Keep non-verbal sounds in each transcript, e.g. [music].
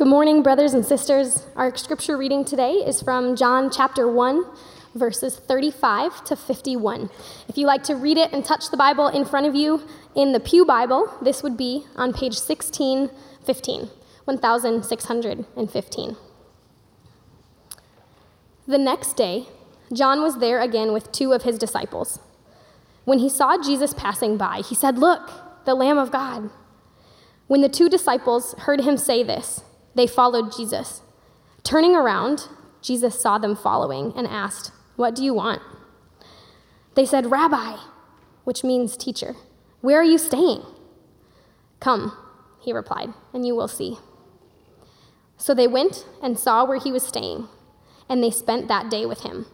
Good morning, brothers and sisters. Our scripture reading today is from John chapter 1, verses 35 to 51. If you like to read it and touch the Bible in front of you in the Pew Bible, this would be on page 1615, 1615. The next day, John was there again with two of his disciples. When he saw Jesus passing by, he said, Look, the Lamb of God. When the two disciples heard him say this, they followed Jesus. Turning around, Jesus saw them following and asked, What do you want? They said, Rabbi, which means teacher, where are you staying? Come, he replied, and you will see. So they went and saw where he was staying, and they spent that day with him.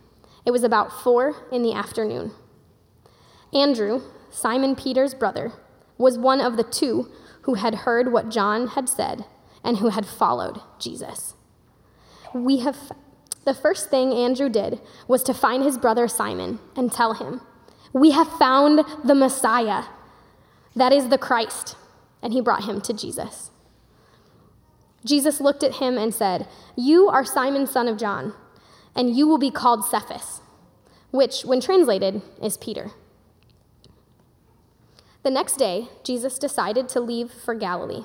It was about four in the afternoon. Andrew, Simon Peter's brother, was one of the two who had heard what John had said and who had followed Jesus. We have the first thing Andrew did was to find his brother Simon and tell him, "We have found the Messiah, that is the Christ." And he brought him to Jesus. Jesus looked at him and said, "You are Simon son of John, and you will be called Cephas," which when translated is Peter. The next day, Jesus decided to leave for Galilee.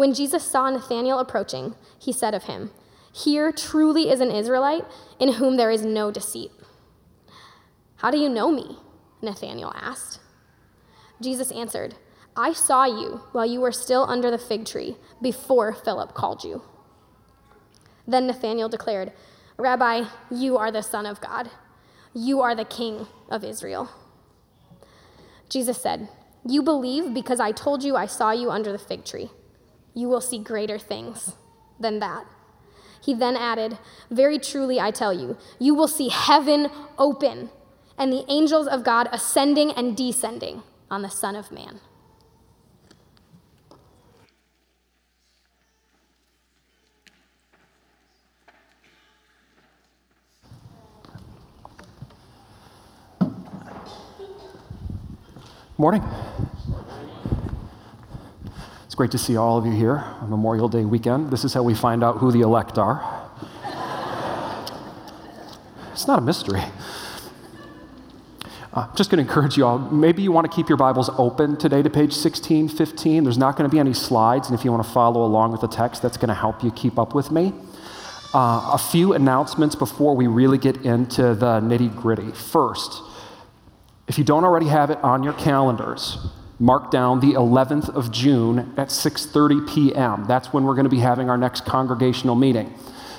When Jesus saw Nathanael approaching, he said of him, Here truly is an Israelite in whom there is no deceit. How do you know me? Nathanael asked. Jesus answered, I saw you while you were still under the fig tree before Philip called you. Then Nathanael declared, Rabbi, you are the Son of God. You are the King of Israel. Jesus said, You believe because I told you I saw you under the fig tree you will see greater things than that. He then added, Very truly, I tell you, you will see heaven open and the angels of God ascending and descending on the Son of Man. Morning great to see all of you here on Memorial Day weekend. This is how we find out who the elect are. it's not a mystery. Uh, just going to encourage you all. Maybe you want to keep your Bibles open today to page 16, 15. There's not going to be any slides, and if you want to follow along with the text, that's going to help you keep up with me. Uh, a few announcements before we really get into the nitty gritty. First, if you don't already have it on your calendars, mark down the 11th of June at 6:30 p.m. That's when we're going to be having our next congregational meeting.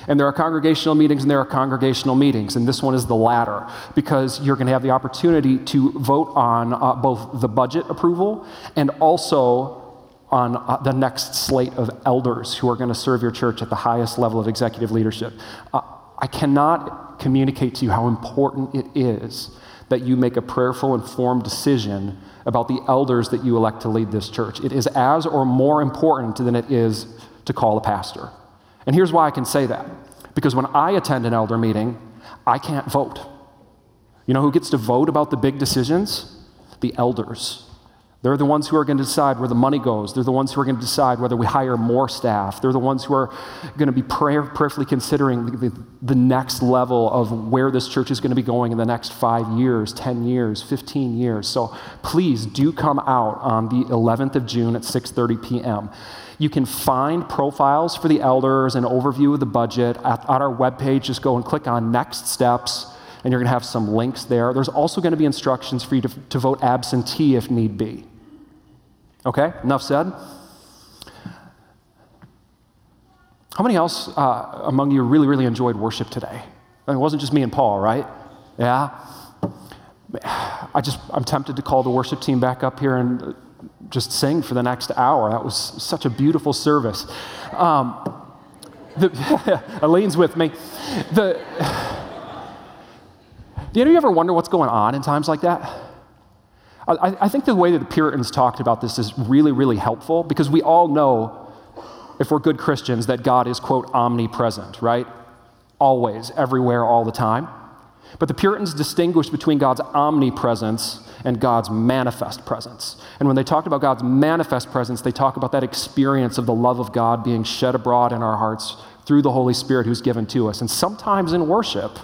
And there are congregational meetings and there are congregational meetings, and this one is the latter because you're going to have the opportunity to vote on uh, both the budget approval and also on uh, the next slate of elders who are going to serve your church at the highest level of executive leadership. Uh, I cannot communicate to you how important it is that you make a prayerful, informed decision about the elders that you elect to lead this church. It is as or more important than it is to call a pastor. And here's why I can say that because when I attend an elder meeting, I can't vote. You know who gets to vote about the big decisions? The elders. They're the ones who are going to decide where the money goes. They're the ones who are going to decide whether we hire more staff. They're the ones who are going to be prayer, prayerfully considering the, the, next level of where this church is going to be going in the next five years, 10 years, 15 years. So please do come out on the 11th of June at 6.30 p.m. You can find profiles for the elders and overview of the budget at, at our webpage. Just go and click on Next Steps and you're going to have some links there. There's also going to be instructions for you to, to vote absentee if need be. Okay, enough said. How many else uh, among you really, really enjoyed worship today? I mean, it wasn't just me and Paul, right? Yeah. I just, I'm tempted to call the worship team back up here and just sing for the next hour. That was such a beautiful service. Um, The, [laughs] Elaine's with me. The, [sighs] do you ever wonder what's going on in times like that? I, I think the way that the Puritans talked about this is really, really helpful because we all know, if we're good Christians, that God is, quote, omnipresent, right? Always, everywhere, all the time. But the Puritans distinguished between God's omnipresence and God's manifest presence. And when they talked about God's manifest presence, they talk about that experience of the love of God being shed abroad in our hearts through the Holy Spirit who's given to us. And sometimes in worship,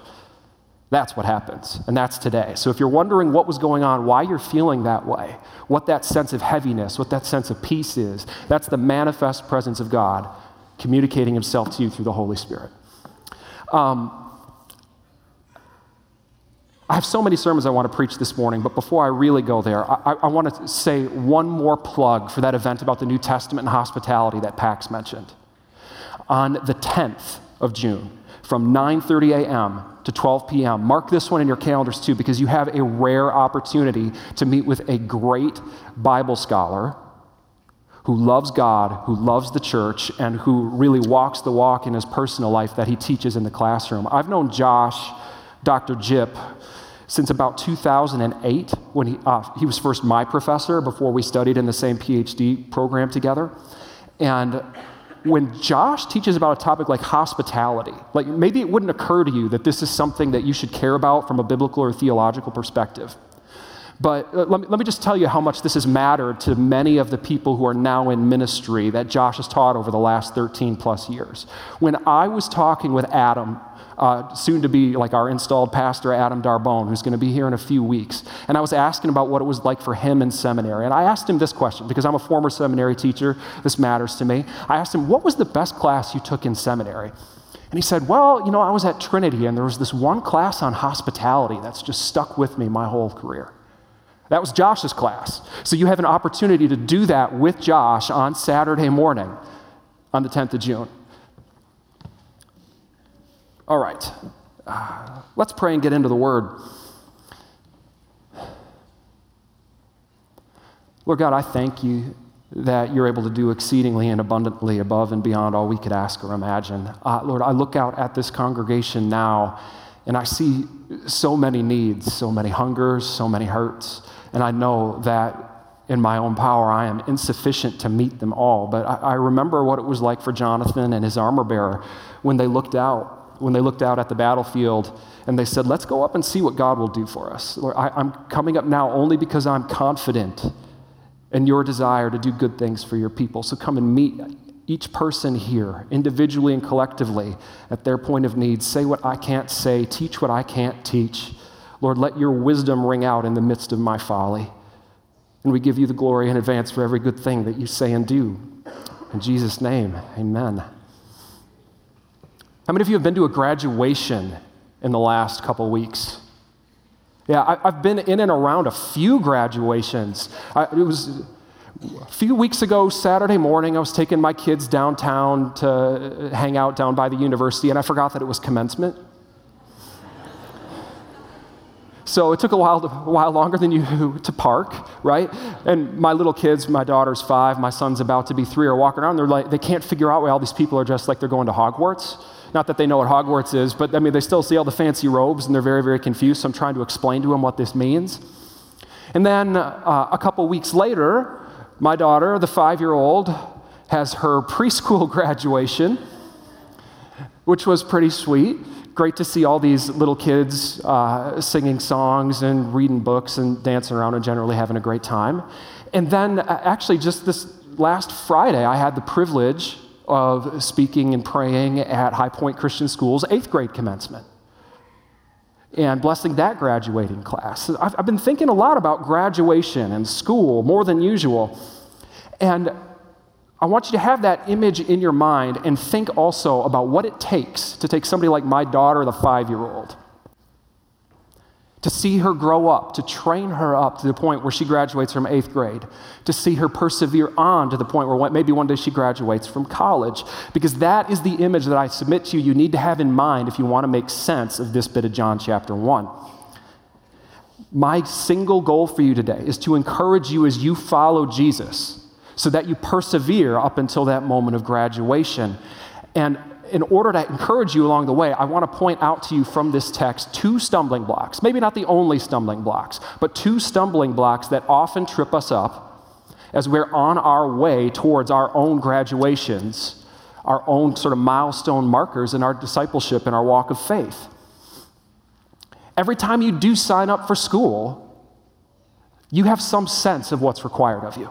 that's what happens, and that's today. So if you're wondering what was going on, why you're feeling that way, what that sense of heaviness, what that sense of peace is, that's the manifest presence of God communicating himself to you through the Holy Spirit. Um, I have so many sermons I want to preach this morning, but before I really go there, I, I, want to say one more plug for that event about the New Testament and hospitality that Pax mentioned. On the 10th of June, from 9:30 a.m. to 12 p.m. Mark this one in your calendars too, because you have a rare opportunity to meet with a great Bible scholar who loves God, who loves the church, and who really walks the walk in his personal life that he teaches in the classroom. I've known Josh, Dr. Jipp, since about 2008 when he, uh, he was first my professor before we studied in the same PhD program together. And when Josh teaches about a topic like hospitality, like maybe it wouldn't occur to you that this is something that you should care about from a biblical or theological perspective. But uh, let, me, let me just tell you how much this has mattered to many of the people who are now in ministry that Josh has taught over the last 13 plus years. When I was talking with Adam uh, soon to be like our installed pastor, Adam Darbone, who's going to be here in a few weeks. And I was asking about what it was like for him in seminary. And I asked him this question because I'm a former seminary teacher. This matters to me. I asked him, What was the best class you took in seminary? And he said, Well, you know, I was at Trinity and there was this one class on hospitality that's just stuck with me my whole career. That was Josh's class. So you have an opportunity to do that with Josh on Saturday morning on the 10th of June. All right, uh, let's pray and get into the word. Lord God, I thank you that you're able to do exceedingly and abundantly above and beyond all we could ask or imagine. Uh, Lord, I look out at this congregation now and I see so many needs, so many hungers, so many hurts. And I know that in my own power, I am insufficient to meet them all. But I, I remember what it was like for Jonathan and his armor bearer when they looked out when they looked out at the battlefield and they said, Let's go up and see what God will do for us. Lord, I, I'm coming up now only because I'm confident in your desire to do good things for your people. So come and meet each person here, individually and collectively, at their point of need. Say what I can't say, teach what I can't teach. Lord, let your wisdom ring out in the midst of my folly. And we give you the glory in advance for every good thing that you say and do. In Jesus' name, amen. How many of you have been to a graduation in the last couple weeks? Yeah, I, have been in and around a few graduations. I, it was a few weeks ago, Saturday morning, I was taking my kids downtown to hang out down by the university, and I forgot that it was commencement. So it took a while, to, a while longer than you to park, right? And my little kids, my daughter's five, my son's about to be three, are walking around. They're like, they can't figure out why all these people are dressed like they're going to Hogwarts. Not that they know what Hogwarts is, but I mean, they still see all the fancy robes and they're very, very confused. So I'm trying to explain to them what this means. And then uh, a couple weeks later, my daughter, the five year old, has her preschool [laughs] graduation, which was pretty sweet. Great to see all these little kids uh, singing songs and reading books and dancing around and generally having a great time. And then, uh, actually, just this last Friday, I had the privilege of speaking and praying at High Point Christian School's eighth grade commencement and blessing that graduating class. I've, I've, been thinking a lot about graduation and school more than usual. And I want you to have that image in your mind and think also about what it takes to take somebody like my daughter, the five year old to see her grow up, to train her up to the point where she graduates from eighth grade, to see her persevere on to the point where maybe one day she graduates from college. Because that is the image that I submit to you, you need to have in mind if you want to make sense of this bit of John chapter 1. My single goal for you today is to encourage you as you follow Jesus so that you persevere up until that moment of graduation. And in order to encourage you along the way, I want to point out to you from this text two stumbling blocks. Maybe not the only stumbling blocks, but two stumbling blocks that often trip us up as we're on our way towards our own graduations, our own sort of milestone markers in our discipleship and our walk of faith. Every time you do sign up for school, you have some sense of what's required of you.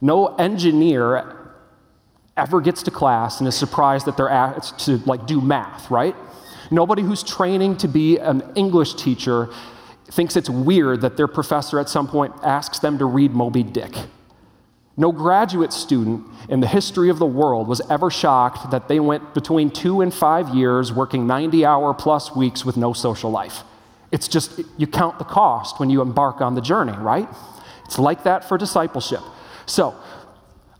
No engineer ever gets to class and is surprised that they're asked to like do math, right? Nobody who's training to be an English teacher thinks it's weird that their professor at some point asks them to read Moby Dick. No graduate student in the history of the world was ever shocked that they went between two and five years working 90 hour plus weeks with no social life. It's just, you count the cost when you embark on the journey, right? It's like that for discipleship. So,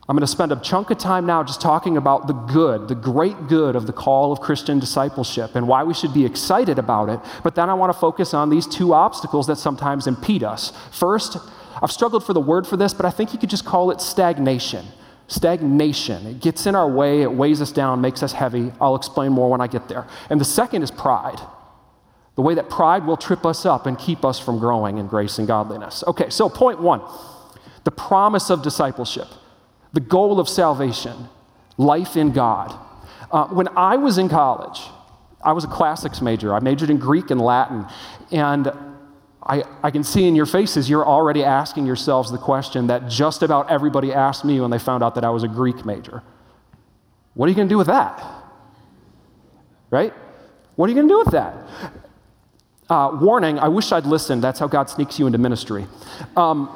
I'm going to spend a chunk of time now just talking about the good, the great good of the call of Christian discipleship and why we should be excited about it. But then I want to focus on these two obstacles that sometimes impede us. First, I've struggled for the word for this, but I think you could just call it stagnation. Stagnation. It gets in our way, it weighs us down, makes us heavy. I'll explain more when I get there. And the second is pride. The way that pride will trip us up and keep us from growing in grace and godliness. Okay, so point one the promise of discipleship the goal of salvation, life in God. Uh, when I was in college, I was a classics major. I majored in Greek and Latin. And I, I can see in your faces you're already asking yourselves the question that just about everybody asked me when they found out that I was a Greek major. What are you going to do with that? Right? What are you going to do with that? Uh, warning, I wish I'd listened. That's how God sneaks you into ministry. Um,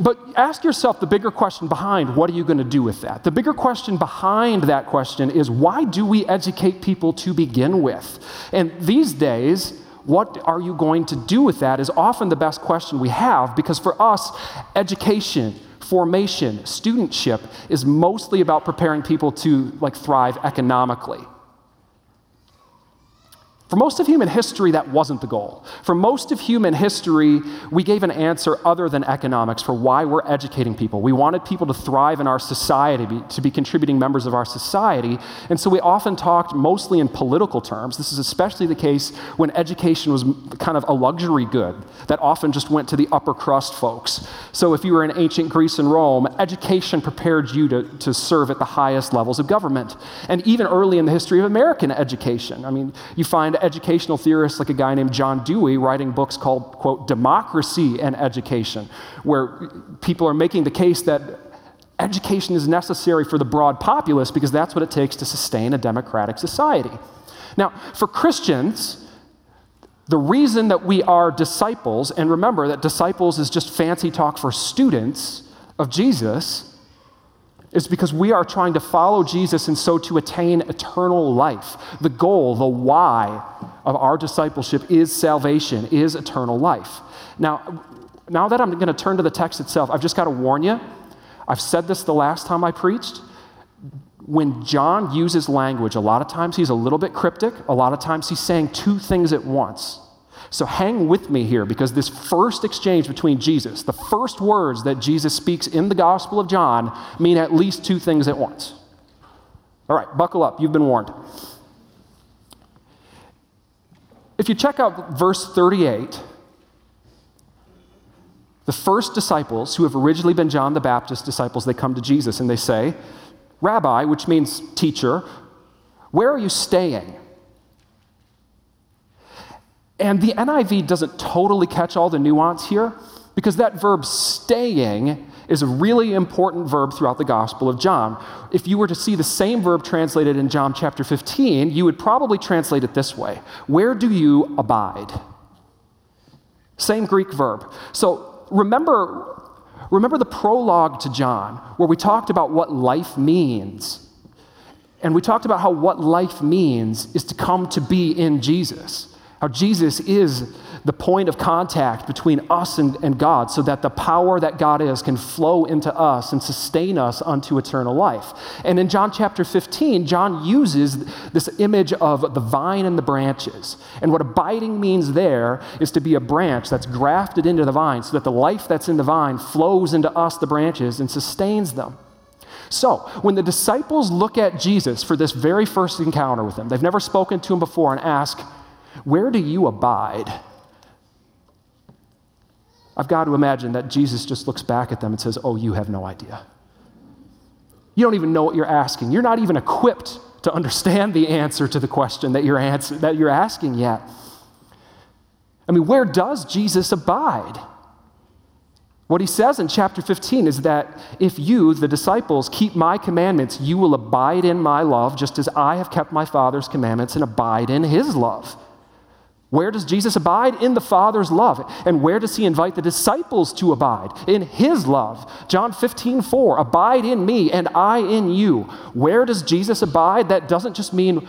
but ask yourself the bigger question behind what are you going to do with that? The bigger question behind that question is why do we educate people to begin with? And these days, what are you going to do with that is often the best question we have because for us, education, formation, studentship is mostly about preparing people to like thrive economically. For most of human history, that wasn't the goal. For most of human history, we gave an answer other than economics for why we're educating people. We wanted people to thrive in our society, to be contributing members of our society. And so we often talked mostly in political terms. This is especially the case when education was kind of a luxury good that often just went to the upper crust folks. So if you were in ancient Greece and Rome, education prepared you to, to serve at the highest levels of government. And even early in the history of American education, I mean, you find educational theorists like a guy named John Dewey writing books called, quote, Democracy and Education, where people are making the case that education is necessary for the broad populace because that's what it takes to sustain a democratic society. Now, for Christians, the reason that we are disciples, and remember that disciples is just fancy talk for students of Jesus, is because we are trying to follow Jesus and so to attain eternal life. The goal, the why of our discipleship is salvation, is eternal life. Now, now that I'm going to turn to the text itself, I've just got to warn you. I've said this the last time I preached. When John uses language, a lot of times he's a little bit cryptic, a lot of times he's saying two things at once. So hang with me here because this first exchange between Jesus, the first words that Jesus speaks in the Gospel of John, mean at least two things at once. All right, buckle up. You've been warned. If you check out verse 38, the first disciples who have originally been John the Baptist disciples, they come to Jesus and they say, Rabbi, which means teacher, where are you staying? And the NIV doesn't totally catch all the nuance here because that verb staying is a really important verb throughout the Gospel of John. If you were to see the same verb translated in John chapter 15, you would probably translate it this way Where do you abide? Same Greek verb. So remember, remember the prologue to John where we talked about what life means. And we talked about how what life means is to come to be in Jesus. How Jesus is the point of contact between us and, and, God so that the power that God is can flow into us and sustain us unto eternal life. And in John chapter 15, John uses this image of the vine and the branches. And what abiding means there is to be a branch that's grafted into the vine so that the life that's in the vine flows into us, the branches, and sustains them. So, when the disciples look at Jesus for this very first encounter with him, they've never spoken to him before and ask, Where do you abide? I've got to imagine that Jesus just looks back at them and says, Oh, you have no idea. You don't even know what you're asking. You're not even equipped to understand the answer to the question that you're, answer, that you're asking yet. I mean, where does Jesus abide? What he says in chapter 15 is that if you, the disciples, keep my commandments, you will abide in my love, just as I have kept my Father's commandments and abide in his love. Where does Jesus abide? In the Father's love. And where does he invite the disciples to abide? In his love. John 15, 4, abide in me and I in you. Where does Jesus abide? That doesn't just mean,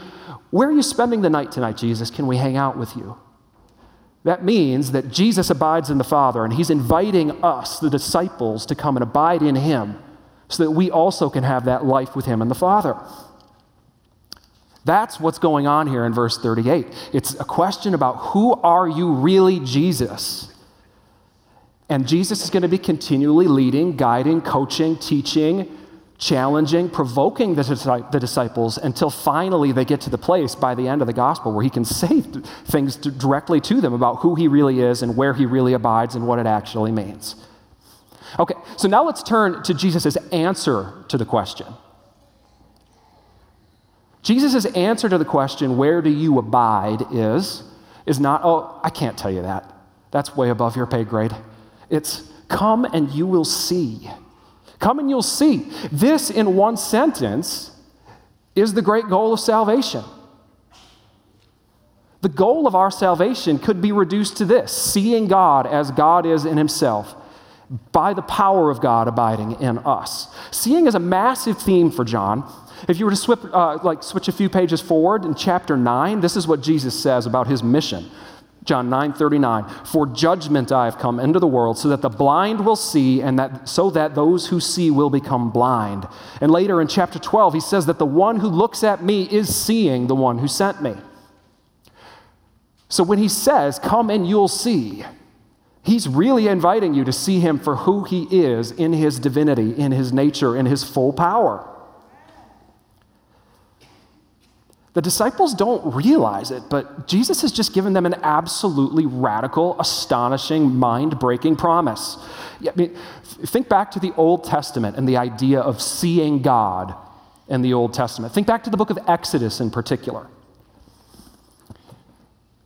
where are you spending the night tonight, Jesus? Can we hang out with you? That means that Jesus abides in the Father, and He's inviting us, the disciples, to come and abide in Him so that we also can have that life with Him and the Father. That's what's going on here in verse 38. It's a question about who are you really, Jesus? And Jesus is going to be continually leading, guiding, coaching, teaching, challenging, provoking the, disciples until finally they get to the place by the end of the gospel where he can say things directly to them about who he really is and where he really abides and what it actually means. Okay, so now let's turn to Jesus' answer to the question. Jesus' answer to the question, where do you abide, is, is not, oh, I can't tell you that. That's way above your pay grade. It's, come and you will see. Come and you'll see. This, in one sentence, is the great goal of salvation. The goal of our salvation could be reduced to this seeing God as God is in Himself by the power of God abiding in us. Seeing is a massive theme for John. If you were to swip, uh, like switch a few pages forward in chapter 9, this is what Jesus says about his mission. John 9 39. For judgment I have come into the world, so that the blind will see, and that so that those who see will become blind. And later in chapter 12, he says that the one who looks at me is seeing the one who sent me. So when he says, Come and you'll see, he's really inviting you to see him for who he is in his divinity, in his nature, in his full power. The disciples don't realize it, but Jesus has just given them an absolutely radical, astonishing, mind breaking promise. I mean, think back to the Old Testament and the idea of seeing God in the Old Testament. Think back to the book of Exodus in particular.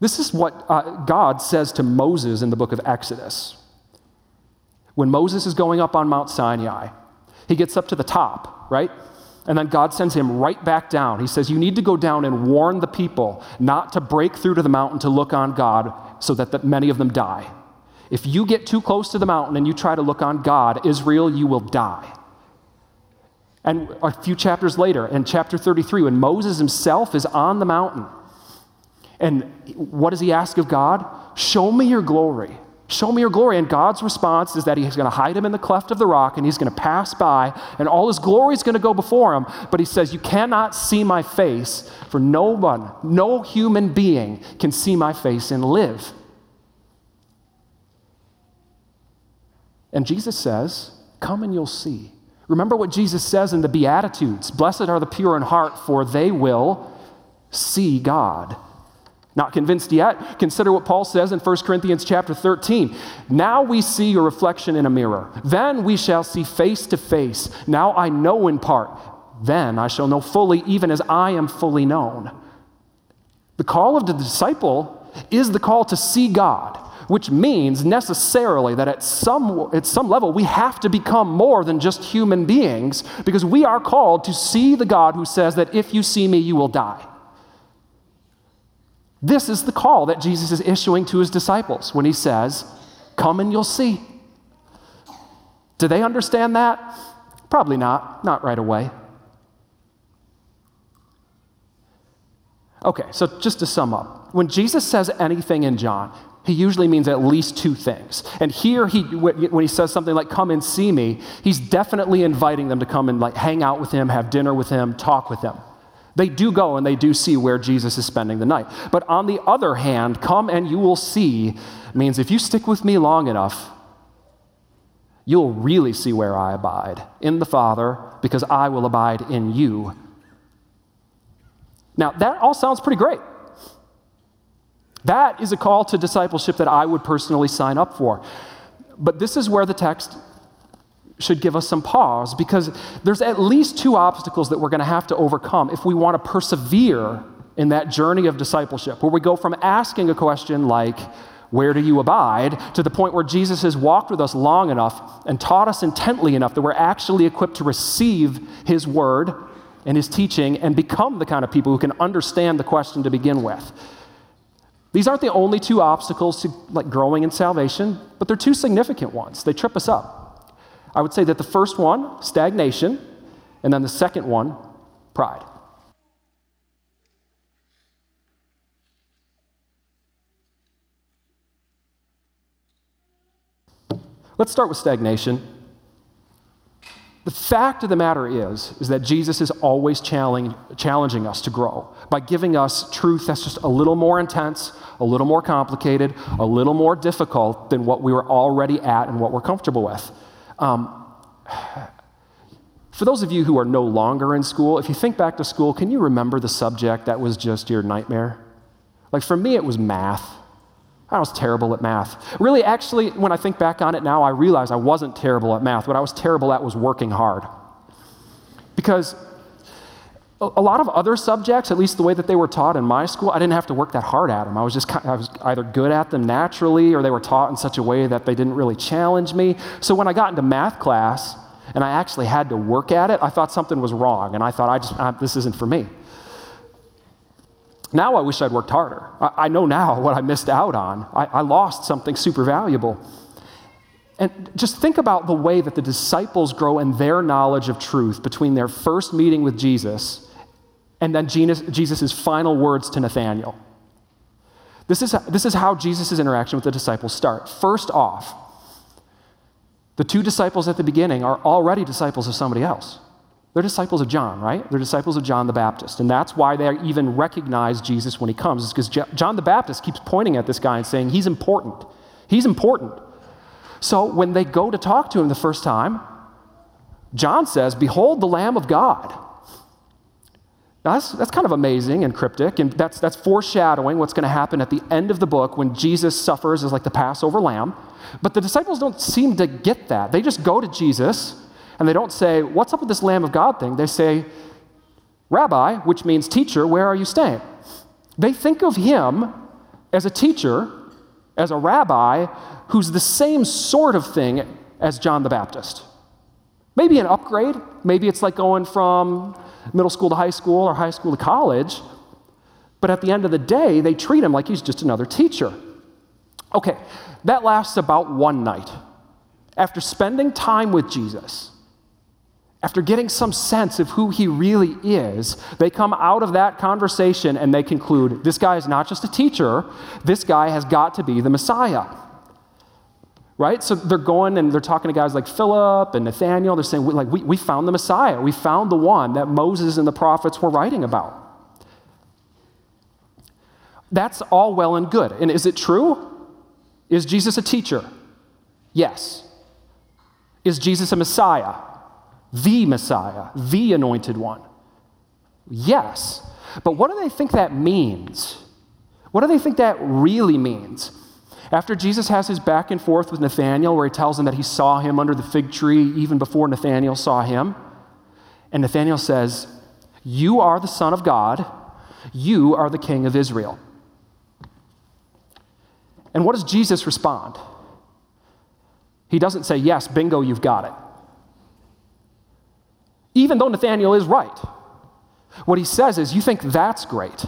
This is what uh, God says to Moses in the book of Exodus. When Moses is going up on Mount Sinai, he gets up to the top, right? And then God sends him right back down. He says, You need to go down and warn the people not to break through to the mountain to look on God so that the, many of them die. If you get too close to the mountain and you try to look on God, Israel, you will die. And a few chapters later, in chapter 33, when Moses himself is on the mountain, and what does he ask of God? Show me your glory. Show me your glory. And God's response is that he's going to hide him in the cleft of the rock and he's going to pass by and all his glory is going to go before him. But he says, You cannot see my face, for no one, no human being can see my face and live. And Jesus says, Come and you'll see. Remember what Jesus says in the Beatitudes Blessed are the pure in heart, for they will see God. Not convinced yet? Consider what Paul says in 1 Corinthians chapter 13. Now we see a reflection in a mirror. Then we shall see face to face. Now I know in part. Then I shall know fully, even as I am fully known. The call of the disciple is the call to see God, which means necessarily that at some, at some level we have to become more than just human beings because we are called to see the God who says that if you see me, you will die. This is the call that Jesus is issuing to his disciples when he says, Come and you'll see. Do they understand that? Probably not, not right away. Okay, so just to sum up, when Jesus says anything in John, he usually means at least two things. And here, he, when he says something like, come and see me, he's definitely inviting them to come and like hang out with him, have dinner with him, talk with him. They do go and they do see where Jesus is spending the night. But on the other hand, come and you will see means if you stick with me long enough, you'll really see where I abide in the Father, because I will abide in you. Now, that all sounds pretty great. That is a call to discipleship that I would personally sign up for. But this is where the text should give us some pause because there's at least two obstacles that we're going to have to overcome if we want to persevere in that journey of discipleship, where we go from asking a question like, Where do you abide? to the point where Jesus has walked with us long enough and taught us intently enough that we're actually equipped to receive his word and his teaching and become the kind of people who can understand the question to begin with. These aren't the only two obstacles to like growing in salvation, but they're two significant ones. They trip us up. I would say that the first one, stagnation, and then the second one, pride. Let's start with stagnation. The fact of the matter is, is that Jesus is always challenging us to grow by giving us truth that's just a little more intense, a little more complicated, a little more difficult than what we were already at and what we're comfortable with. Um, for those of you who are no longer in school, if you think back to school, can you remember the subject that was just your nightmare? Like for me, it was math. I was terrible at math. Really, actually, when I think back on it now, I realize I wasn't terrible at math. What I was terrible at was working hard. Because a lot of other subjects, at least the way that they were taught in my school, I didn't have to work that hard at them. I was just I was either good at them naturally or they were taught in such a way that they didn't really challenge me. So when I got into math class and I actually had to work at it, I thought something was wrong and I thought I just this isn't for me. Now I wish I'd worked harder. I, I know now what I missed out on. I, I lost something super valuable. And just think about the way that the disciples grow in their knowledge of truth between their first meeting with Jesus and then Jesus' final words to Nathanael. This is, this is how Jesus' interaction with the disciples start. First off, the two disciples at the beginning are already disciples of somebody else. They're disciples of John, right? They're disciples of John the Baptist. And that's why they even recognize Jesus when he comes, is because John the Baptist keeps pointing at this guy and saying, He's important. He's important. So when they go to talk to him the first time, John says, Behold the Lamb of God now, that's, that's kind of amazing and cryptic, and that's, that's foreshadowing what's going to happen at the end of the book when Jesus suffers as like the Passover lamb. But the disciples don't seem to get that. They just go to Jesus and they don't say, What's up with this Lamb of God thing? They say, Rabbi, which means teacher, where are you staying? They think of him as a teacher, as a rabbi, who's the same sort of thing as John the Baptist. Maybe an upgrade. Maybe it's like going from middle school to high school or high school to college. But at the end of the day, they treat him like he's just another teacher. Okay, that lasts about one night. After spending time with Jesus, after getting some sense of who he really is, they come out of that conversation and they conclude this guy is not just a teacher, this guy has got to be the Messiah right? So they're going and they're talking to guys like Philip and Nathanael. They're saying, like, we, we found the Messiah. We found the one that Moses and the prophets were writing about. That's all well and good. And is it true? Is Jesus a teacher? Yes. Is Jesus a Messiah? The Messiah, the anointed one? Yes. But what do they think that means? What do they think that really means? After Jesus has his back and forth with Nathanael, where he tells him that he saw him under the fig tree even before Nathanael saw him, and Nathanael says, You are the Son of God, you are the King of Israel. And what does Jesus respond? He doesn't say, Yes, bingo, you've got it. Even though Nathanael is right. What he says is, You think that's great.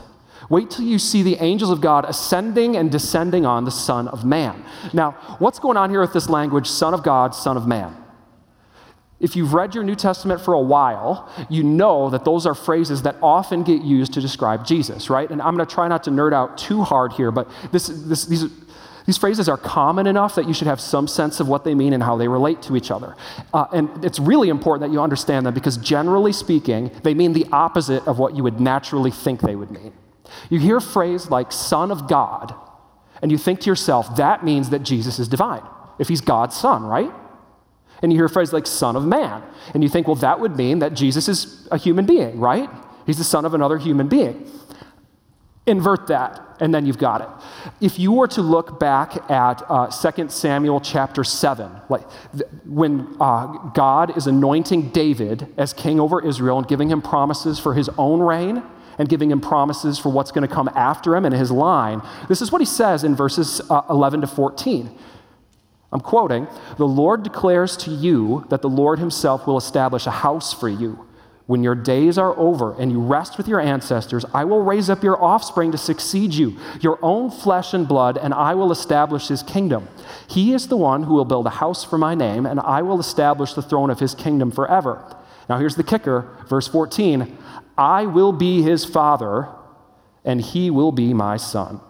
Wait till you see the angels of God ascending and descending on the Son of Man. Now, what's going on here with this language, Son of God, Son of Man? If you've read your New Testament for a while, you know that those are phrases that often get used to describe Jesus, right? And I'm going to try not to nerd out too hard here, but this, this, these, these phrases are common enough that you should have some sense of what they mean and how they relate to each other. Uh, and it's really important that you understand them because, generally speaking, they mean the opposite of what you would naturally think they would mean. You hear a phrase like Son of God, and you think to yourself, that means that Jesus is divine, if he's God's Son, right? And you hear a phrase like Son of Man. And you think, well, that would mean that Jesus is a human being, right? He's the son of another human being. Invert that, and then you've got it. If you were to look back at uh, 2 Samuel chapter 7, like th- when uh, God is anointing David as king over Israel and giving him promises for his own reign and giving him promises for what's going to come after him and his line, this is what he says in verses uh, 11 to 14. I'm quoting The Lord declares to you that the Lord himself will establish a house for you when your days are over and you rest with your ancestors, I will raise up your offspring to succeed you, your own flesh and blood, and I will establish his kingdom. He is the one who will build a house for my name, and I will establish the throne of his kingdom forever. Now, here's the kicker, verse 14 I will be his father, and he will be my son.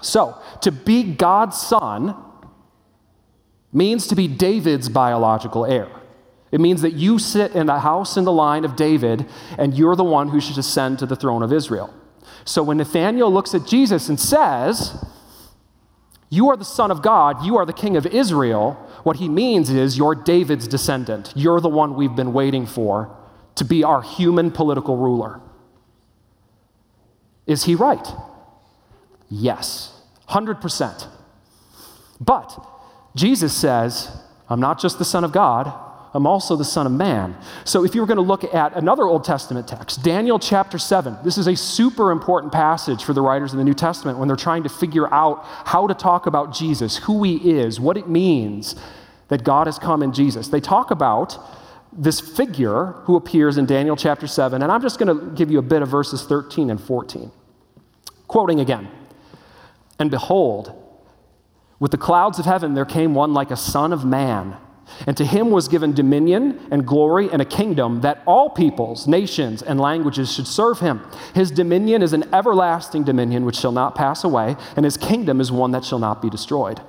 So, to be God's son means to be David's biological heir. It means that you sit in the house in the line of David, and you're the one who should ascend to the throne of Israel. So when Nathanael looks at Jesus and says, You are the Son of God, you are the King of Israel, what he means is you're David's descendant. You're the one we've been waiting for to be our human political ruler. Is he right? Yes, 100%. But Jesus says, I'm not just the Son of God, I'm also the Son of Man. So, if you were going to look at another Old Testament text, Daniel chapter 7, this is a super important passage for the writers of the New Testament when they're trying to figure out how to talk about Jesus, who he is, what it means that God has come in Jesus. They talk about this figure who appears in Daniel chapter 7, and I'm just going to give you a bit of verses 13 and 14. Quoting again And behold, with the clouds of heaven there came one like a son of man. And to him was given dominion and glory and a kingdom that all peoples, nations, and languages should serve him. His dominion is an everlasting dominion which shall not pass away, and his kingdom is one that shall not be destroyed.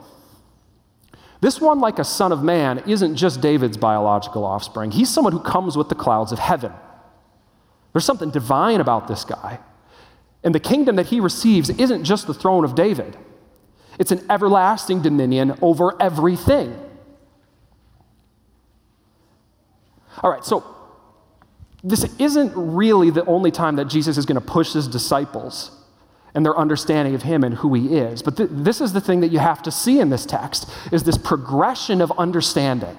This one, like a son of man, isn't just David's biological offspring. He's someone who comes with the clouds of heaven. There's something divine about this guy. And the kingdom that he receives isn't just the throne of David, it's an everlasting dominion over everything. All right, so this isn't really the only time that Jesus is going to push his disciples and their understanding of him and who he is. But th- this is the thing that you have to see in this text is this progression of understanding.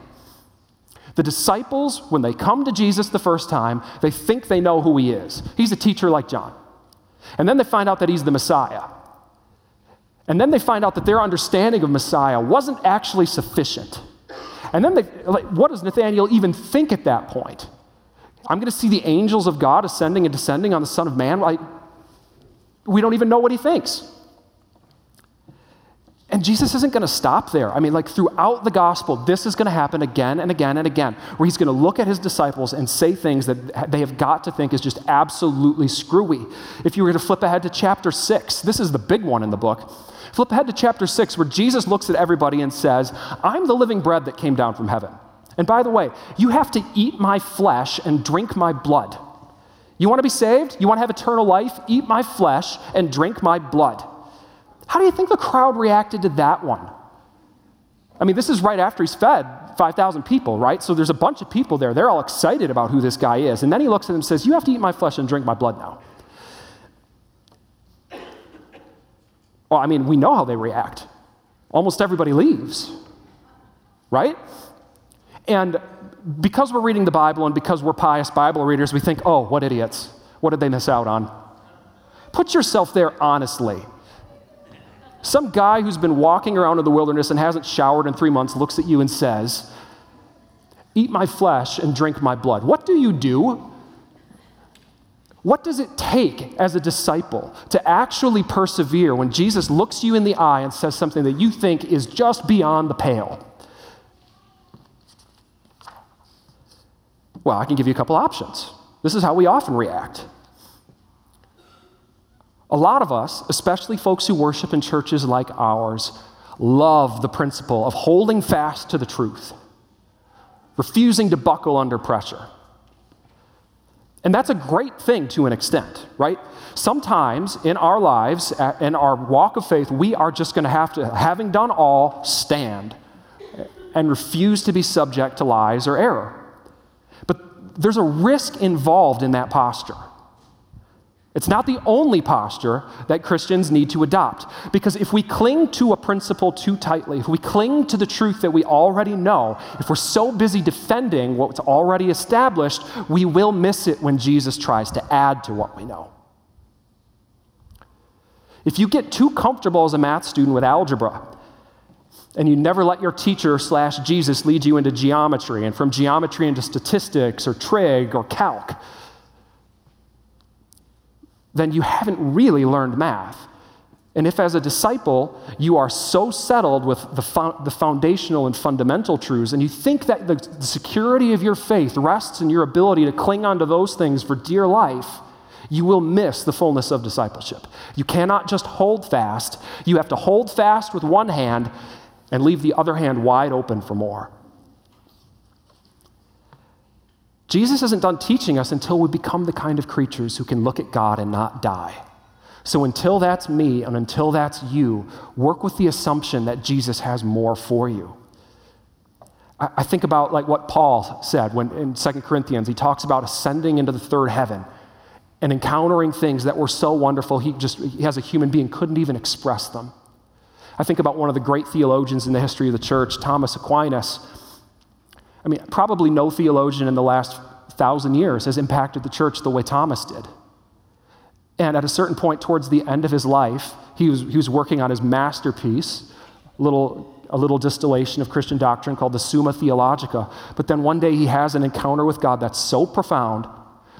The disciples, when they come to Jesus the first time, they think they know who he is. He's a teacher like John. And then they find out that he's the Messiah. And then they find out that their understanding of Messiah wasn't actually sufficient. And then, like, what does Nathanael even think at that point? I'm going to see the angels of God ascending and descending on the Son of Man. Like, we don't even know what he thinks. And Jesus isn't going to stop there. I mean, like throughout the gospel, this is going to happen again and again and again, where he's going to look at his disciples and say things that they have got to think is just absolutely screwy. If you were to flip ahead to chapter six, this is the big one in the book. Flip ahead to chapter 6, where Jesus looks at everybody and says, I'm the living bread that came down from heaven. And by the way, you have to eat my flesh and drink my blood. You want to be saved? You want to have eternal life? Eat my flesh and drink my blood. How do you think the crowd reacted to that one? I mean, this is right after he's fed 5,000 people, right? So there's a bunch of people there. They're all excited about who this guy is. And then he looks at them and says, You have to eat my flesh and drink my blood now. Well, I mean, we know how they react. Almost everybody leaves, right? And because we're reading the Bible and because we're pious Bible readers, we think, oh, what idiots. What did they miss out on? Put yourself there honestly. Some guy who's been walking around in the wilderness and hasn't showered in three months looks at you and says, Eat my flesh and drink my blood. What do you do? What does it take as a disciple to actually persevere when Jesus looks you in the eye and says something that you think is just beyond the pale? Well, I can give you a couple options. This is how we often react. A lot of us, especially folks who worship in churches like ours, love the principle of holding fast to the truth, refusing to buckle under pressure. And that's a great thing to an extent, right? Sometimes in our lives, in our walk of faith, we are just going to have to, having done all, stand and refuse to be subject to lies or error. But there's a risk involved in that posture. It's not the only posture that Christians need to adopt. Because if we cling to a principle too tightly, if we cling to the truth that we already know, if we're so busy defending what's already established, we will miss it when Jesus tries to add to what we know. If you get too comfortable as a math student with algebra, and you never let your teacher slash Jesus lead you into geometry, and from geometry into statistics or trig or calc, then you haven't really learned math. And if, as a disciple, you are so settled with the, fo- the foundational and fundamental truths, and you think that the, the security of your faith rests in your ability to cling onto those things for dear life, you will miss the fullness of discipleship. You cannot just hold fast, you have to hold fast with one hand and leave the other hand wide open for more. Jesus isn't done teaching us until we become the kind of creatures who can look at God and not die. So until that's me and until that's you, work with the assumption that Jesus has more for you. I, think about like what Paul said when in 2 Corinthians, he talks about ascending into the third heaven and encountering things that were so wonderful he just he as a human being couldn't even express them. I think about one of the great theologians in the history of the church, Thomas Aquinas. I mean, probably no theologian in the last thousand years has impacted the church the way Thomas did. And at a certain point towards the end of his life, he was, he was working on his masterpiece, a little, a little distillation of Christian doctrine called the Summa Theologica. But then one day he has an encounter with God that's so profound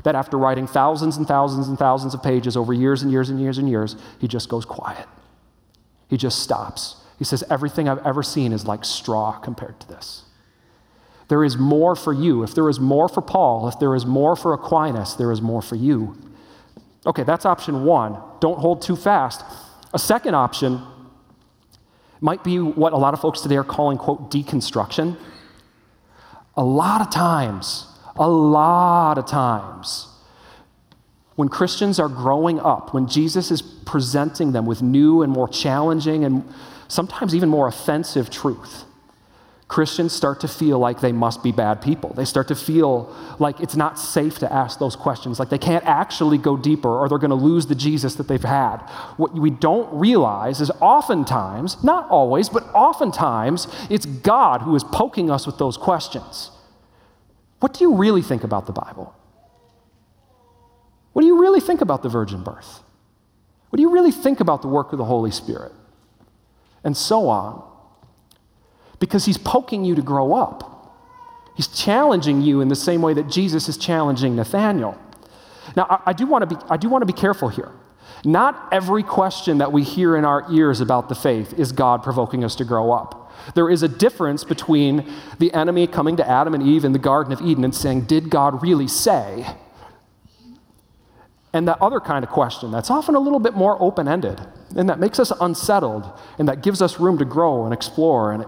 that after writing thousands and thousands and thousands of pages over years and years and years and years, he just goes quiet. He just stops. He says, Everything I've ever seen is like straw compared to this. There is more for you. If there is more for Paul, if there is more for Aquinas, there is more for you. Okay, that's option one. Don't hold too fast. A second option might be what a lot of folks today are calling, quote, deconstruction. A lot of times, a lot of times, when Christians are growing up, when Jesus is presenting them with new and more challenging and sometimes even more offensive truth, Christians start to feel like they must be bad people. They start to feel like it's not safe to ask those questions, like they can't actually go deeper or they're going to lose the Jesus that they've had. What we don't realize is oftentimes, not always, but oftentimes, it's God who is poking us with those questions. What do you really think about the Bible? What do you really think about the virgin birth? What do you really think about the work of the Holy Spirit? And so on because he's poking you to grow up. He's challenging you in the same way that Jesus is challenging Nathanael. Now, I, I do want to be, I do want to be careful here. Not every question that we hear in our ears about the faith is God provoking us to grow up. There is a difference between the enemy coming to Adam and Eve in the Garden of Eden and saying, Did God really say? And that other kind of question that's often a little bit more open ended and that makes us unsettled and that gives us room to grow and explore and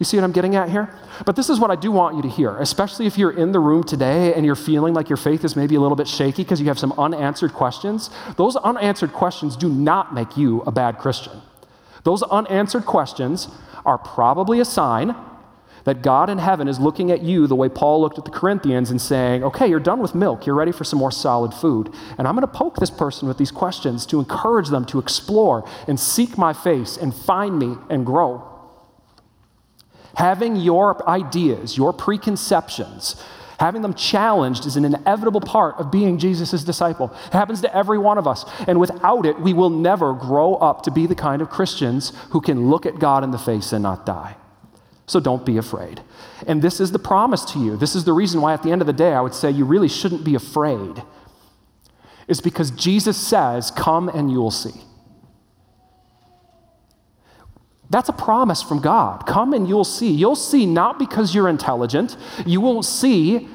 you see what I'm getting at here? But this is what I do want you to hear, especially if you're in the room today and you're feeling like your faith is maybe a little bit shaky because you have some unanswered questions. Those unanswered questions do not make you a bad Christian. Those unanswered questions are probably a sign that God in heaven is looking at you the way Paul looked at the Corinthians and saying, okay, you're done with milk, you're ready for some more solid food. And I'm going to poke this person with these questions to encourage them to explore and seek my face and find me and grow. Having your ideas, your preconceptions, having them challenged is an inevitable part of being Jesus' disciple. It happens to every one of us. And without it, we will never grow up to be the kind of Christians who can look at God in the face and not die. So don't be afraid. And this is the promise to you. This is the reason why, at the end of the day, I would say you really shouldn't be afraid. Is because Jesus says, Come and you'll see. That's a promise from God. Come and you'll see. You'll see not because you're intelligent. You won't see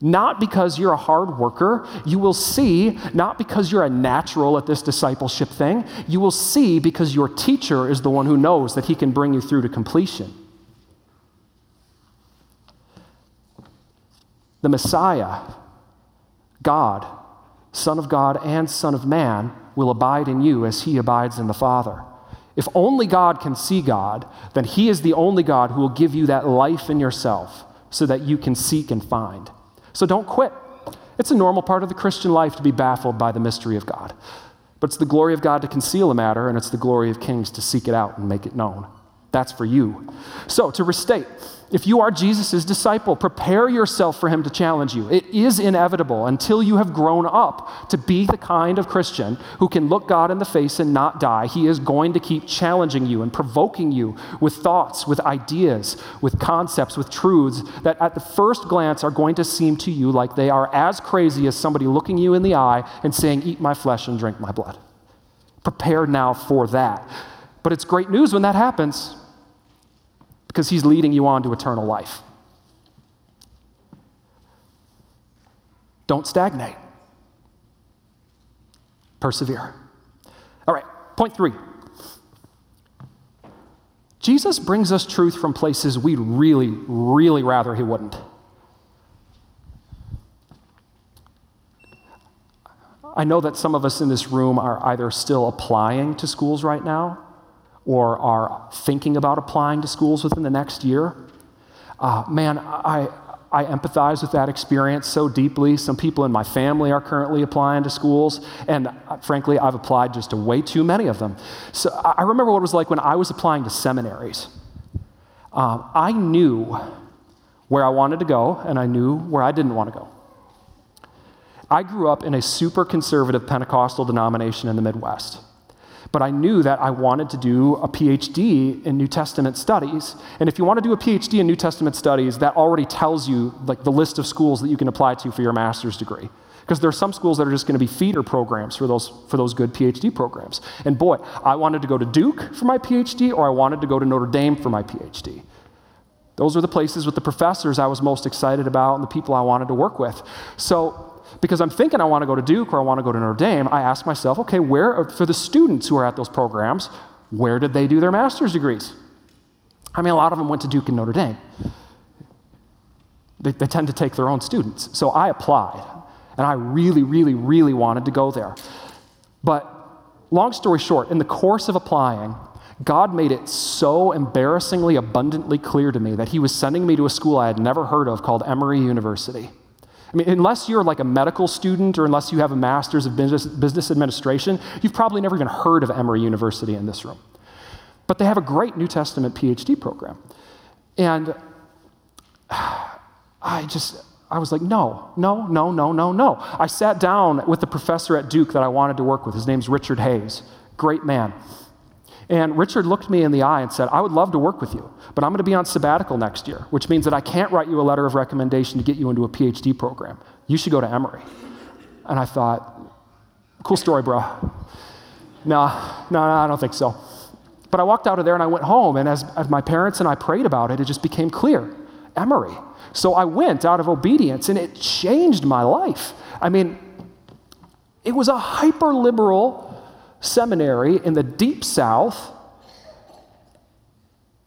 not because you're a hard worker. You will see not because you're a natural at this discipleship thing. You will see because your teacher is the one who knows that he can bring you through to completion. The Messiah, God, Son of God and Son of Man, will abide in you as he abides in the Father. If only God can see God, then He is the only God who will give you that life in yourself so that you can seek and find. So don't quit. It's a normal part of the Christian life to be baffled by the mystery of God. But it's the glory of God to conceal a matter, and it's the glory of kings to seek it out and make it known. That's for you. So, to restate, if you are Jesus' disciple, prepare yourself for him to challenge you. It is inevitable until you have grown up to be the kind of Christian who can look God in the face and not die. He is going to keep challenging you and provoking you with thoughts, with ideas, with concepts, with truths that at the first glance are going to seem to you like they are as crazy as somebody looking you in the eye and saying, Eat my flesh and drink my blood. Prepare now for that. But it's great news when that happens because he's leading you on to eternal life. Don't stagnate. Persevere. All right, point three. Jesus brings us truth from places we'd really, really rather he wouldn't. I know that some of us in this room are either still applying to schools right now or are thinking about applying to schools within the next year. Uh, man, I, I empathize with that experience so deeply. Some people in my family are currently applying to schools, and uh, frankly, I've applied just to way too many of them. So I remember what it was like when I was applying to seminaries. Um, I knew where I wanted to go, and I knew where I didn't want to go. I grew up in a super conservative Pentecostal denomination in the Midwest but I knew that I wanted to do a PhD in New Testament studies. And if you want to do a PhD in New Testament studies, that already tells you like the list of schools that you can apply to for your master's degree. Because there are some schools that are just going to be feeder programs for those, for those good PhD programs. And boy, I wanted to go to Duke for my PhD, or I wanted to go to Notre Dame for my PhD. Those were the places with the professors I was most excited about and the people I wanted to work with. So because I'm thinking I want to go to Duke or I want to go to Notre Dame, I ask myself, okay, where, for the students who are at those programs, where did they do their master's degrees? I mean, a lot of them went to Duke and Notre Dame. They, they tend to take their own students. So I applied, and I really, really, really wanted to go there. But long story short, in the course of applying, God made it so embarrassingly abundantly clear to me that He was sending me to a school I had never heard of called Emory University. I mean, unless you're like a medical student or unless you have a master's of business, business administration, you've probably never even heard of Emory University in this room. But they have a great New Testament PhD program. And I just, I was like, no, no, no, no, no, no. I sat down with the professor at Duke that I wanted to work with. His name's Richard Hays, great man. And Richard looked me in the eye and said, I would love to work with you, but I'm going to be on sabbatical next year, which means that I can't write you a letter of recommendation to get you into a PhD program. You should go to Emory. And I thought, cool story, bro. No, no, no, I don't think so. But I walked out of there and I went home, and as, as my parents and I prayed about it, it just became clear Emory. So I went out of obedience, and it changed my life. I mean, it was a hyper liberal seminary in the deep south.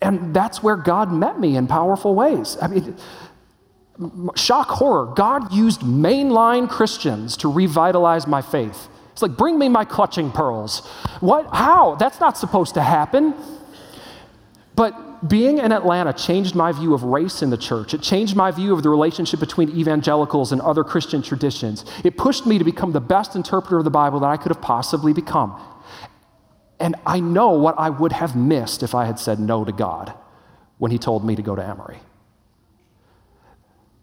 And that's where God met me in powerful ways. I mean, shock horror. God used mainline Christians to revitalize my faith. It's like, bring me my clutching pearls. What? How? That's not supposed to happen. But being in Atlanta changed my view of race in the church. It changed my view of the relationship between evangelicals and other Christian traditions. It pushed me to become the best interpreter of the Bible that I could have possibly become. And I know what I would have missed if I had said no to God when He told me to go to Emory.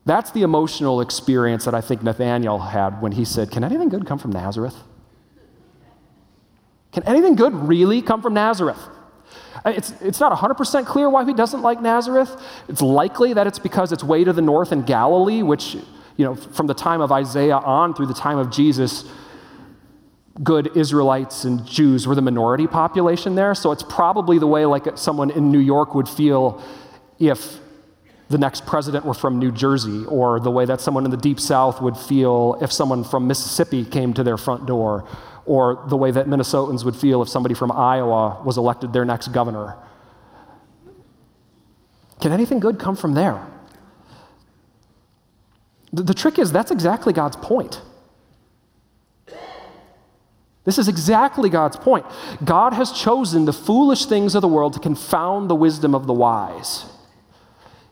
That's the emotional experience that I think Nathanael had when he said, Can anything good come from Nazareth? Can anything good really come from Nazareth? It's, it's not 100% clear why he doesn't like Nazareth. It's likely that it's because it's way to the north in Galilee, which, you know, from the time of Isaiah on through the time of Jesus, good Israelites and Jews were the minority population there. So it's probably the way like someone in New York would feel if the next president were from New Jersey, or the way that someone in the deep south would feel if someone from Mississippi came to their front door, or the way that Minnesotans would feel if somebody from Iowa was elected their next governor. Can anything good come from there? The, the trick is that's exactly God's point. This is exactly God's point. God has chosen the foolish things of the world to confound the wisdom of the wise.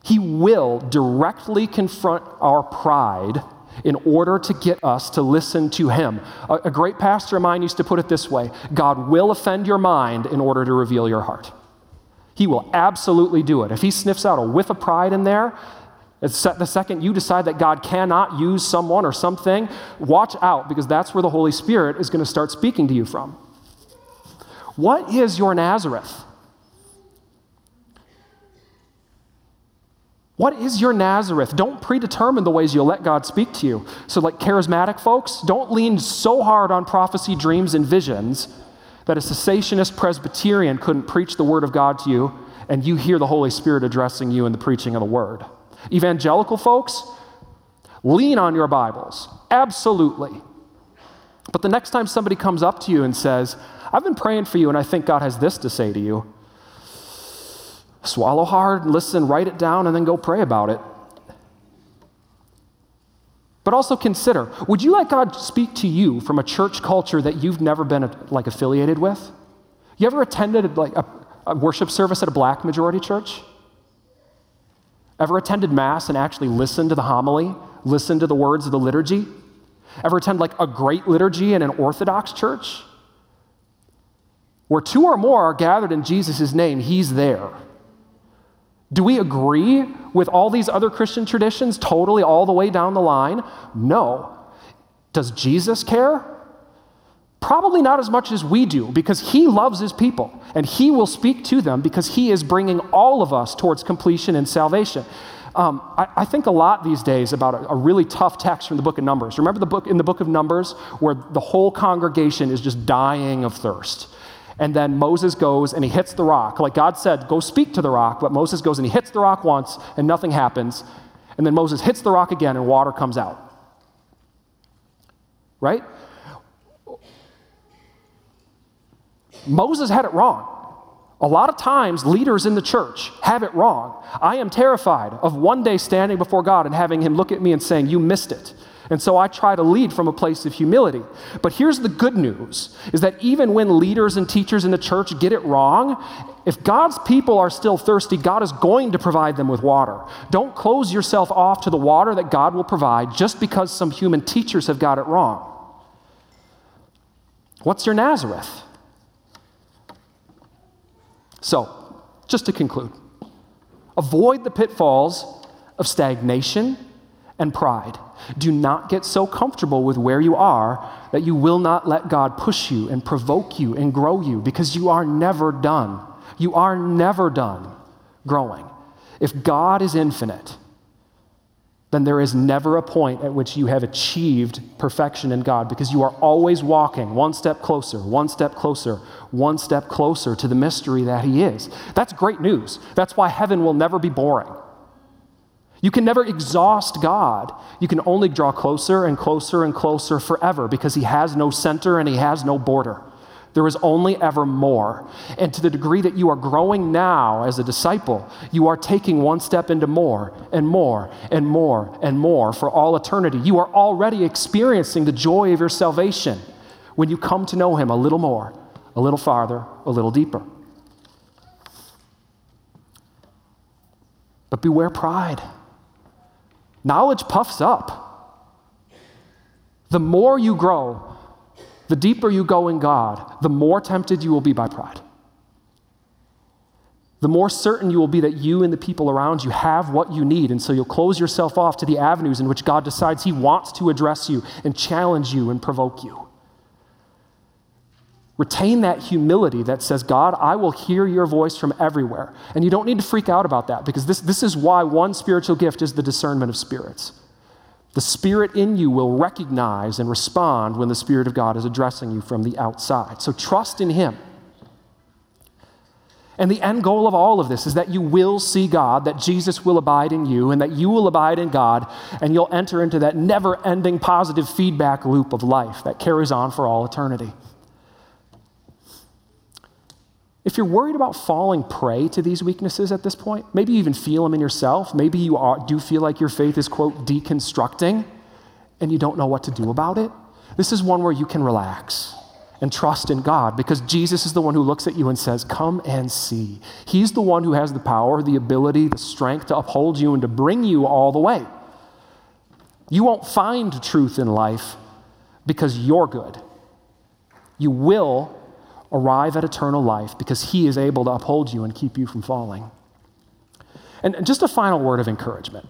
He will directly confront our pride in order to get us to listen to Him. A, a, great pastor of mine used to put it this way God will offend your mind in order to reveal your heart. He will absolutely do it. If He sniffs out a whiff of pride in there, the second you decide that God cannot use someone or something, watch out because that's where the Holy Spirit is going to start speaking to you from. What is your Nazareth? What is your Nazareth? Don't predetermine the ways you'll let God speak to you. So, like charismatic folks, don't lean so hard on prophecy, dreams, and visions that a cessationist Presbyterian couldn't preach the Word of God to you and you hear the Holy Spirit addressing you in the preaching of the Word. Evangelical folks, lean on your Bibles. Absolutely. But the next time somebody comes up to you and says, I've been praying for you and I think God has this to say to you, swallow hard, listen, write it down, and then go pray about it. But also consider would you let God speak to you from a church culture that you've never been like affiliated with? You ever attended like a, a worship service at a black majority church? Ever attended Mass and actually listened to the homily, listened to the words of the liturgy? Ever attend like a great liturgy in an Orthodox church? Where two or more are gathered in Jesus' name, He's there. Do we agree with all these other Christian traditions totally all the way down the line? No. Does Jesus care? Probably not as much as we do because he loves his people and he will speak to them because he is bringing all of us towards completion and salvation. Um, I, I, think a lot these days about a, a, really tough text from the book of Numbers. Remember the book in the book of Numbers where the whole congregation is just dying of thirst. And then Moses goes and he hits the rock. Like God said, go speak to the rock, but Moses goes and he hits the rock once and nothing happens. And then Moses hits the rock again and water comes out. Right? Moses had it wrong. A lot of times, leaders in the church have it wrong. I am terrified of one day standing before God and having Him look at me and saying, You missed it. And so I try to lead from a place of humility. But here's the good news is that even when leaders and teachers in the church get it wrong, if God's people are still thirsty, God is going to provide them with water. Don't close yourself off to the water that God will provide just because some human teachers have got it wrong. What's your Nazareth? So, just to conclude, avoid the pitfalls of stagnation and pride. Do not get so comfortable with where you are that you will not let God push you and provoke you and grow you because you are never done. You are never done growing. If God is infinite, then there is never a point at which you have achieved perfection in God because you are always walking one step closer, one step closer, one step closer to the mystery that He is. That's great news. That's why heaven will never be boring. You can never exhaust God. You can only draw closer and closer and closer forever because He has no center and He has no border. There is only ever more. And to the degree that you are growing now as a disciple, you are taking one step into more and more and more and more for all eternity. You are already experiencing the joy of your salvation when you come to know Him a little more, a little farther, a little deeper. But beware pride. Knowledge puffs up. The more you grow, the deeper you go in God, the more tempted you will be by pride. The more certain you will be that you and the people around you have what you need. And so you'll close yourself off to the avenues in which God decides He wants to address you and challenge you and provoke you. Retain that humility that says, God, I will hear your voice from everywhere. And you don't need to freak out about that because this, this is why one spiritual gift is the discernment of spirits. The Spirit in you will recognize and respond when the Spirit of God is addressing you from the outside. So trust in Him. And the end goal of all of this is that you will see God, that Jesus will abide in you, and that you will abide in God, and you'll enter into that never ending positive feedback loop of life that carries on for all eternity. If you're worried about falling prey to these weaknesses at this point, maybe you even feel them in yourself. Maybe you are, do feel like your faith is, quote, deconstructing and you don't know what to do about it. This is one where you can relax and trust in God because Jesus is the one who looks at you and says, Come and see. He's the one who has the power, the ability, the strength to uphold you and to bring you all the way. You won't find truth in life because you're good. You will arrive at eternal life because He is able to uphold you and keep you from falling. And just a final word of encouragement.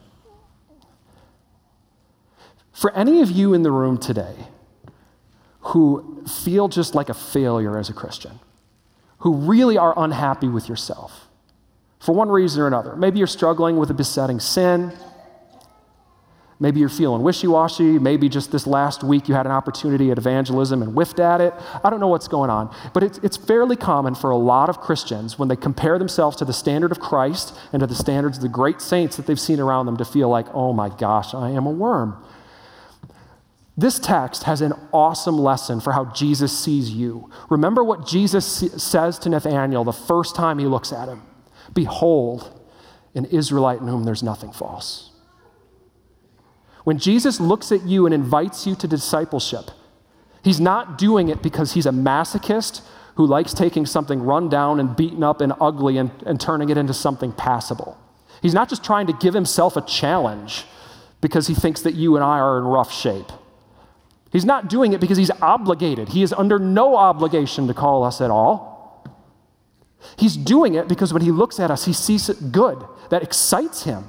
For any of you in the room today who feel just like a failure as a Christian, who really are unhappy with yourself for one reason or another, maybe you're struggling with a besetting sin. Maybe you're feeling wishy washy. Maybe just this last week you had an opportunity at evangelism and whiffed at it. I don't know what's going on. But it's, it's fairly common for a lot of Christians when they compare themselves to the standard of Christ and to the standards of the great saints that they've seen around them to feel like, oh my gosh, I am a worm. This text has an awesome lesson for how Jesus sees you. Remember what Jesus says to Nathanael the first time he looks at him Behold, an Israelite in whom there's nothing false. When Jesus looks at you and invites you to discipleship, he's not doing it because he's a masochist who likes taking something run down and beaten up and ugly and, and turning it into something passable. He's not just trying to give himself a challenge because he thinks that you and I are in rough shape. He's not doing it because he's obligated. He is under no obligation to call us at all. He's doing it because when he looks at us, he sees it good that excites him.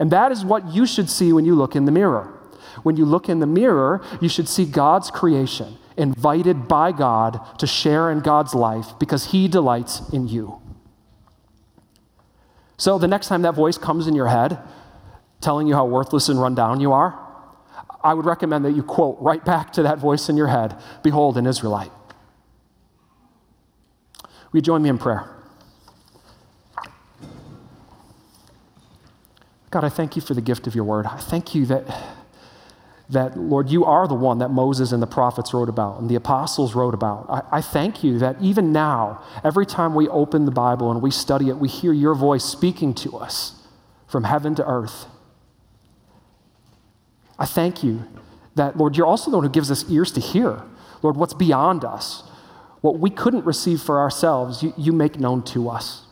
And that is what you should see when you look in the mirror. When you look in the mirror, you should see God's creation, invited by God to share in God's life because He delights in you. So the next time that voice comes in your head telling you how worthless and run down you are, I would recommend that you quote right back to that voice in your head Behold, an Israelite. Will you join me in prayer? God, I thank you for the gift of your word. I thank you that, that, Lord, you are the one that Moses and the prophets wrote about and the apostles wrote about. I, I thank you that even now, every time we open the Bible and we study it, we hear your voice speaking to us from heaven to earth. I thank you that, Lord, you're also the one who gives us ears to hear. Lord, what's beyond us, what we couldn't receive for ourselves, you, you make known to us.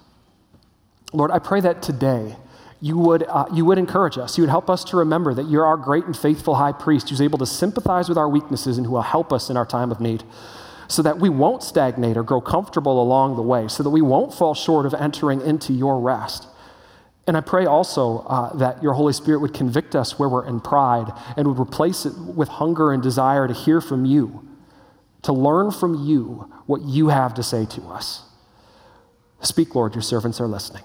Lord, I pray that today, you would, uh, you would encourage us. You would help us to remember that you're our great and faithful high priest who's able to sympathize with our weaknesses and who will help us in our time of need so that we won't stagnate or grow comfortable along the way, so that we won't fall short of entering into your rest. And I pray also uh, that your Holy Spirit would convict us where we're in pride and would replace it with hunger and desire to hear from you, to learn from you what you have to say to us. Speak, Lord, your servants are listening.